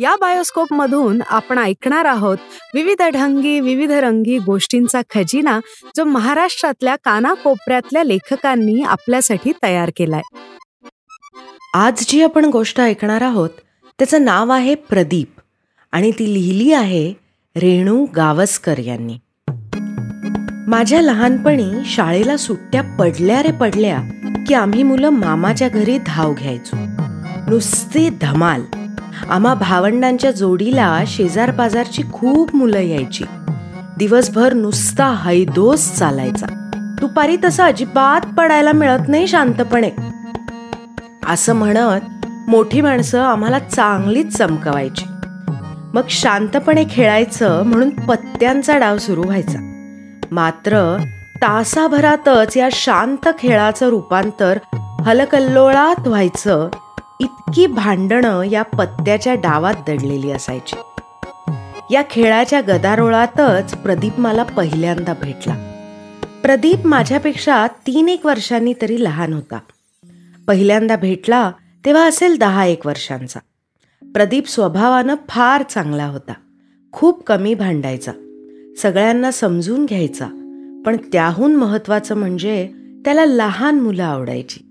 या बायोस्कोप मधून आपण ऐकणार आहोत विविध ढंगी विविध रंगी गोष्टींचा खजिना जो महाराष्ट्रातल्या कानाकोपऱ्यातल्या लेखकांनी आपल्यासाठी तयार केलाय. आज जी आपण गोष्ट ऐकणार आहोत त्याचं नाव आहे प्रदीप आणि ती लिहिली आहे रेणू गावस्कर यांनी. माझ्या लहानपणी शाळेला सुट्ट्या पडल्या रे पडल्या की आम्ही मुलं मामाच्या घरी धाव घ्यायचो. नुसती धमाल. आम्हा भावंडांच्या जोडीला शेजार पाजारची खूप मुलं यायची. दिवसभर नुसता हैदोस चालायचा. दुपारी तसं अजिबात पडायला मिळत नाही शांतपणे. असं म्हणत मोठी माणसं आम्हाला चांगलीच चमकवायची. मग शांतपणे खेळायचं म्हणून पत्त्यांचा डाव सुरू व्हायचा. मात्र तासाभरातच या शांत खेळाचं रूपांतर हलकल्लोळात व्हायचं इतकी भांडणं या पत्त्याच्या डावात दडलेली असायची. या खेळाच्या गदारोळातच प्रदीप मला पहिल्यांदा भेटला. प्रदीप माझ्यापेक्षा तीन एक वर्षांनी तरी लहान होता. पहिल्यांदा भेटला तेव्हा असेल दहा एक वर्षांचा. प्रदीप स्वभावानं फार चांगला होता. खूप कमी भांडायचा. सगळ्यांना समजून घ्यायचा. पण त्याहून महत्त्वाचं म्हणजे त्याला लहान मुलं आवडायची.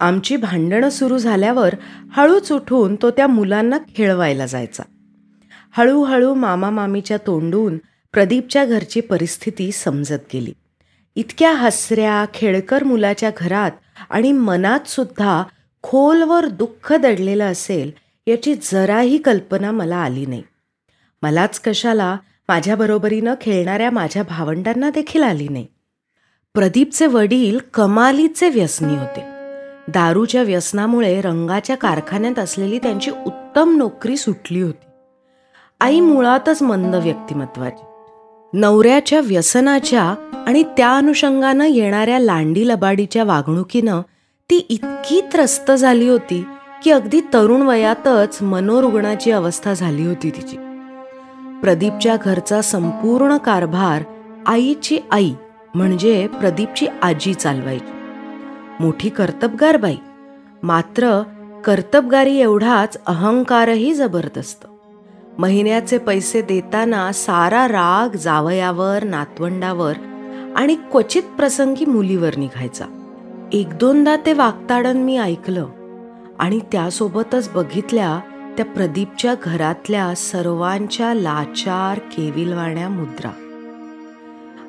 आमची भांडणं सुरू झाल्यावर हळूच उठून तो त्या मुलांना खेळवायला जायचा. हळूहळू मामा मामीच्या तोंडून प्रदीपच्या घरची परिस्थिती समजत गेली. इतक्या हसऱ्या खेळकर मुलाच्या घरात आणि मनात सुद्धा खोलवर दुःख दडलेलं असेल याची जराही कल्पना मला आली नाही. मलाच कशाला माझ्याबरोबरीनं खेळणाऱ्या माझ्या भावंडांना देखील आली नाही. प्रदीपचे वडील कमालीचे व्यसनी होते. दारूच्या व्यसनामुळे रंगाच्या कारखान्यात असलेली त्यांची उत्तम नोकरी सुटली होती. आई मुळातच मंद व्यक्तिमत्वाची. नवऱ्याच्या व्यसनाच्या आणि त्या अनुषंगानं येणाऱ्या लांडी लबाडीच्या वागणुकीनं ती इतकी त्रस्त झाली होती की अगदी तरुण वयातच मनोरुग्णाची अवस्था झाली होती तिची. प्रदीपच्या घरचा संपूर्ण कारभार आईची आई म्हणजे प्रदीपची आजी चालवायची. मोठी कर्तबगार बाई. मात्र कर्तबगारी एवढाच अहंकारही जबरदस्त. महिन्याचे पैसे देताना सारा राग जावयावर नातवंडावर आणि क्वचित प्रसंगी मुलीवर निघायचा. एक दोनदा ते वागताडण मी ऐकलं आणि त्यासोबतच बघितल्या त्या प्रदीपच्या घरातल्या सर्वांच्या लाचार केविलवाण्या मुद्रा.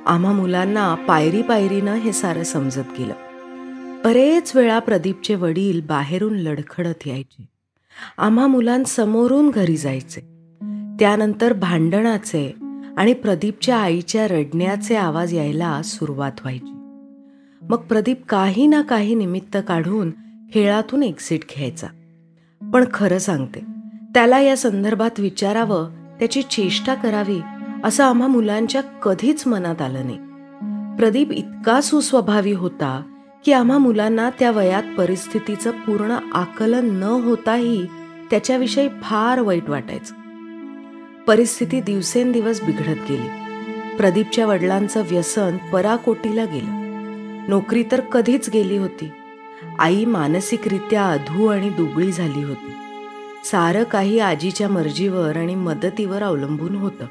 आम्हा मुलांना पायरी पायरीनं हे सारं समजत गेलं. बरेच वेळा प्रदीपचे वडील बाहेरून लडखडत यायचे. आम्हा मुलांसमोरून घरी जायचे. त्यानंतर भांडणाचे आणि प्रदीपच्या आईच्या रडण्याचे आवाज यायला सुरुवात व्हायची. मग प्रदीप काही ना काही निमित्त काढून खेळातून एक्झिट घ्यायचा. पण खरं सांगते त्याला या संदर्भात विचारावं त्याची चेष्टा करावी असं आम्हा मुलांच्या कधीच मनात आलं नाही. प्रदीप इतका सुस्वभावी होता की आम्हा मुलांना त्या वयात परिस्थितीचं पूर्ण आकलन न होताही त्याच्याविषयी फार वाईट वाटायचं. परिस्थिती दिवसेंदिवस बिघडत गेली. प्रदीपच्या वडिलांचं व्यसन पराकोटीला गेलं. नोकरी तर कधीच गेली होती. आई मानसिकरित्या अधू आणि दुबळी झाली होती. सारं काही आजीच्या मर्जीवर आणि मदतीवर अवलंबून होतं.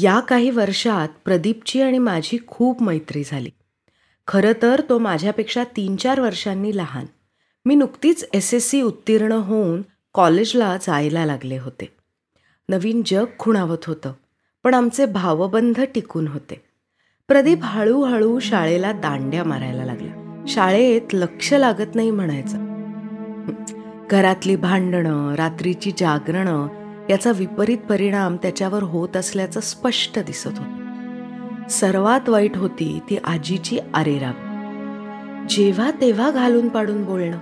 या काही वर्षात प्रदीपची आणि माझी खूप मैत्री झाली. खरं तर तो माझ्यापेक्षा तीन चार वर्षांनी लहान. मी नुकतीच एस एस सी उत्तीर्ण होऊन कॉलेजला जायला लागले होते. नवीन जग खुणावत होतं पण आमचे भावबंध टिकून होते. प्रदीप हळूहळू शाळेला दांड्या मारायला लागला. शाळेत लक्ष लागत नाही म्हणायचं. घरातली भांडणं रात्रीची जागरणं याचा विपरीत परिणाम त्याच्यावर होत असल्याचं स्पष्ट दिसत होतं. सर्वात वाईट होती ती आजीची आरेराग जेव्हा तेव्हा घालून पाडून बोलणं.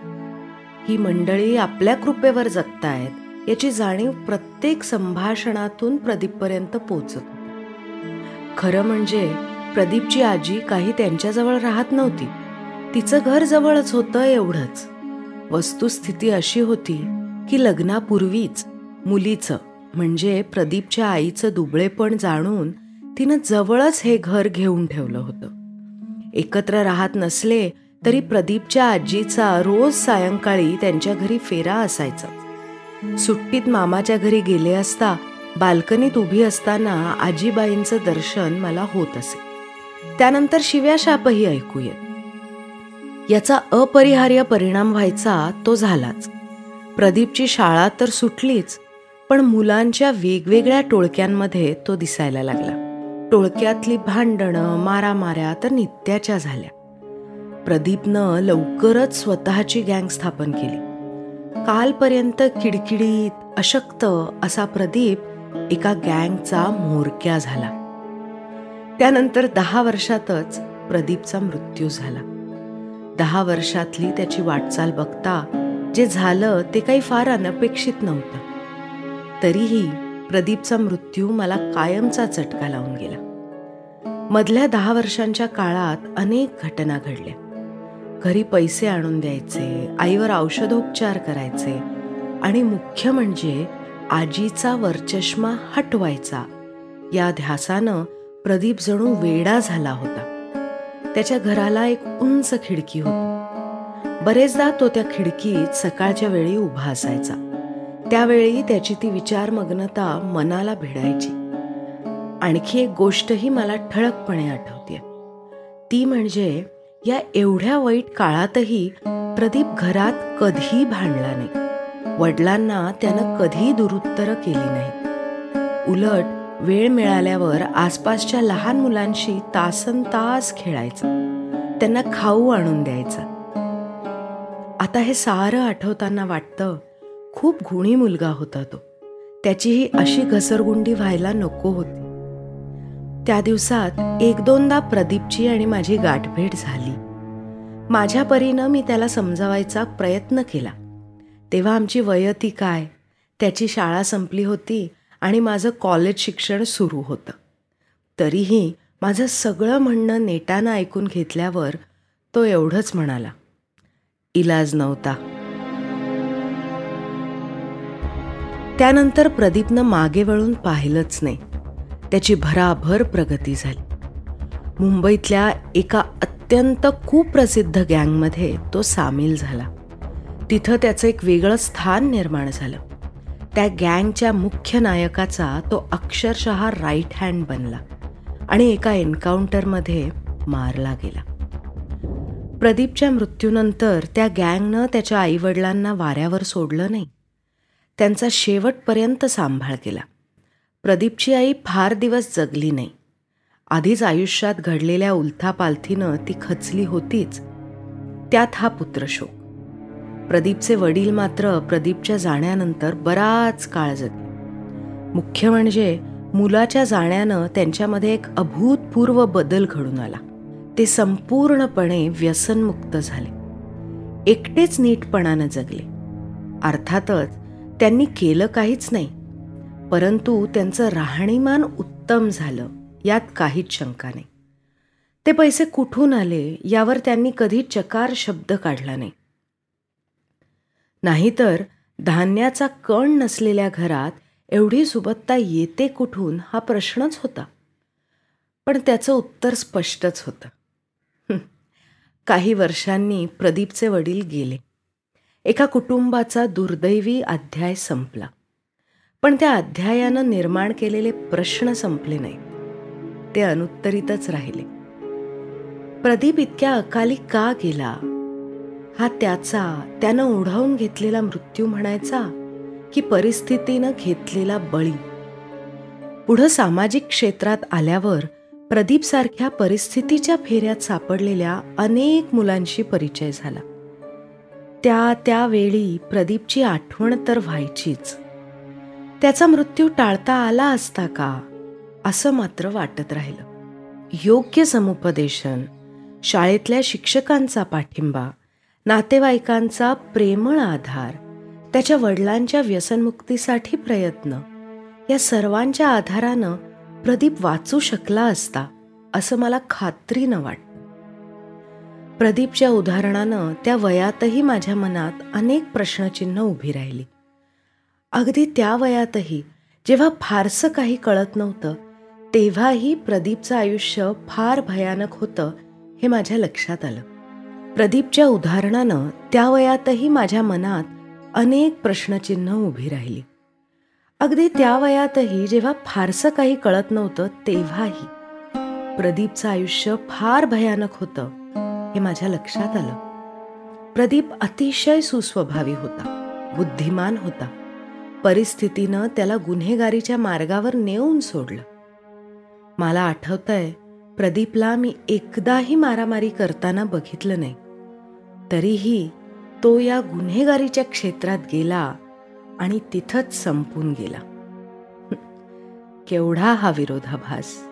ही मंडळी आपल्या कृपेवर जगतायत याची जाणीव प्रत्येक संभाषणातून प्रदीपपर्यंत पोचत खरं म्हणजे प्रदीपची आजी काही त्यांच्याजवळ राहत नव्हती. तिचं घर जवळच होतं एवढंच. वस्तुस्थिती अशी होती की लग्नापूर्वीच मुलीचं म्हणजे प्रदीपच्या आईचं दुबळेपण जाणून तिनं जवळच हे घर घेऊन ठेवलं होतं. एकत्र राहत नसले तरी प्रदीपच्या आजीचा रोज सायंकाळी त्यांच्या घरी फेरा असायचा. सुट्टीत मामाच्या घरी गेले असता बाल्कनीत उभी असताना आजीबाईंचं दर्शन मला होत असे. त्यानंतर शिव्या शापही ऐकू येत. याचा अपरिहार्य परिणाम व्हायचा तो झालाच. प्रदीपची शाळा तर सुटलीच पण मुलांच्या वेगवेगळ्या टोळक्यांमध्ये तो दिसायला लागला. टोळक्यातली भांडणं मारामाऱ्या तर नित्याच्या झाल्या. प्रदीपनं लवकरच स्वतःची गँग स्थापन केली. कालपर्यंत किडकिडीत अशक्त असा प्रदीप एका गँगचा म्होरक्या झाला. त्यानंतर दहा वर्षातच प्रदीपचा मृत्यू झाला. दहा वर्षातली त्याची वाटचाल बघता जे झालं ते काही फार अनपेक्षित नव्हतं. तरीही प्रदीपचा मृत्यू मला कायमचा चटका लावून गेला. मधल्या दहा वर्षांच्या काळात अनेक घटना घडल्या. घरी पैसे आणून द्यायचे आईवर औषधोपचार करायचे आणि मुख्य म्हणजे आजीचा वरचष्मा हटवायचा. या ध्यासानं प्रदीप जणू वेडा झाला होता. त्याच्या घराला एक उंच खिडकी होती. बरेचदा तो त्या खिडकीत सकाळच्या वेळी उभा असायचा. त्यावेळी त्याची ती विचारमग्नता मनाला भिडायची. आणखी एक गोष्टही मला ठळकपणे आठवते ती म्हणजे या एवढ्या वाईट काळातही प्रदीप घरात कधी भांडला नाही. वडिलांना त्यानं कधी दुरुत्तर केली नाही. उलट वेळ मिळाल्यावर आसपासच्या लहान मुलांशी तासन तास खेळायचा. त्यांना खाऊ आणून द्यायचा. आता हे सारं आठवताना वाटतं खूप गुणी मुलगा होता तो. त्याचीही अशी घसरगुंडी व्हायला नको होती. त्या दिवसात एक दोनदा प्रदीपची आणि माझी गाठभेट झाली. माझ्या परीनं मी त्याला समजावायचा प्रयत्न केला. तेव्हा आमची वयती काय? त्याची शाळा संपली होती आणि माझं कॉलेज शिक्षण सुरू होतं. तरीही माझं सगळं म्हणणं नेटानं ऐकून घेतल्यावर तो एवढंच म्हणाला. इलाज नव्हता. त्यानंतर प्रदीपनं मागे वळून पाहिलंच नाही. त्याची भराभर प्रगती झाली. मुंबईतल्या एका अत्यंत कुप्रसिद्ध गँगमध्ये तो सामील झाला. तिथं त्याचं एक वेगळं स्थान निर्माण झालं. त्या गँगच्या मुख्य नायकाचा तो अक्षरशः राईट हँड बनला आणि एका एन्काउंटरमध्ये मारला गेला. प्रदीपच्या मृत्यूनंतर त्या गँगनं त्याच्या आईवडिलांना वाऱ्यावर सोडलं नाही. त्यांचा शेवटपर्यंत सांभाळ केला. प्रदीपची आई फार दिवस जगली नाही. आधीच आयुष्यात घडलेल्या उलथापालथीनं ती खचली होतीच. त्यात हा पुत्रशोक. प्रदीपचे वडील मात्र प्रदीपच्या जाण्यानंतर बराच काळ जगले. मुख्य म्हणजे मुलाच्या जाण्यानं त्यांच्यामध्ये एक अभूतपूर्व बदल घडून आला. ते संपूर्णपणे व्यसनमुक्त झाले. एकटेच नीटपणानं जगले. अर्थातच त्यांनी केलं काहीच नाही. परंतु त्यांचं राहणीमान उत्तम झालं यात काहीच शंका नाही. ते पैसे कुठून आले यावर त्यांनी कधी चकार शब्द काढला नाही. नाहीतर धान्याचा कण नसलेल्या घरात एवढी सुबत्ता येते कुठून हा प्रश्नच होता. पण त्याचं उत्तर स्पष्टच होतं. काही वर्षांनी प्रदीपचे वडील गेले. एका कुटुंबाचा दुर्दैवी अध्याय संपला. पण त्या अध्यायानं निर्माण केलेले प्रश्न संपले नाही. ते अनुत्तरितच राहिले. प्रदीप इतक्या अकाली का गेला? हा त्याचा त्यानं ओढावून घेतलेला मृत्यू म्हणायचा की परिस्थितीनं घेतलेला बळी? पुढं सामाजिक क्षेत्रात आल्यावर प्रदीप सारख्या परिस्थितीच्या फेऱ्यात सापडलेल्या अनेक मुलांशी परिचय झाला. त्या त्यावेळी प्रदीपची आठवण तर व्हायचीच. त्याचा मृत्यू टाळता आला असता का असं मात्र वाटत राहिलं. योग्य समुपदेशन शाळेतल्या शिक्षकांचा पाठिंबा नातेवाईकांचा प्रेमळ आधार त्याच्या वडिलांच्या व्यसनमुक्तीसाठी प्रयत्न या सर्वांच्या आधारानं प्रदीप वाचू शकला असता असं मला खात्रीनं वाटतं. प्रदीपच्या उदाहरणानं त्या वयातही माझ्या मनात अनेक प्रश्नचिन्ह उभी राहिली. अगदी त्या वयातही जेव्हा फारसं काही कळत नव्हतं तेव्हाही प्रदीपचं आयुष्य फार भयानक होतं हे माझ्या लक्षात आलं. प्रदीपच्या उदाहरणानं त्या वयातही माझ्या मनात अनेक प्रश्नचिन्ह उभी राहिली. अगदी त्या वयातही जेव्हा फारसं काही कळत नव्हतं तेव्हाही. प्रदीपचं आयुष्य फार भयानक होतं. हे माझ्या लक्षात आलं. प्रदीप अतिशय सुस्वभावी होता बुद्धिमान होता. परिस्थितीनं त्याला गुन्हेगारीच्या मार्गावर नेऊन सोडलं. मला आठवतंय प्रदीपला मी एकदाही मारामारी करताना बघितलं नाही. तरीही तो या गुन्हेगारीच्या क्षेत्रात गेला आणि तिथंच संपून गेला. केवढा हा विरोधाभास.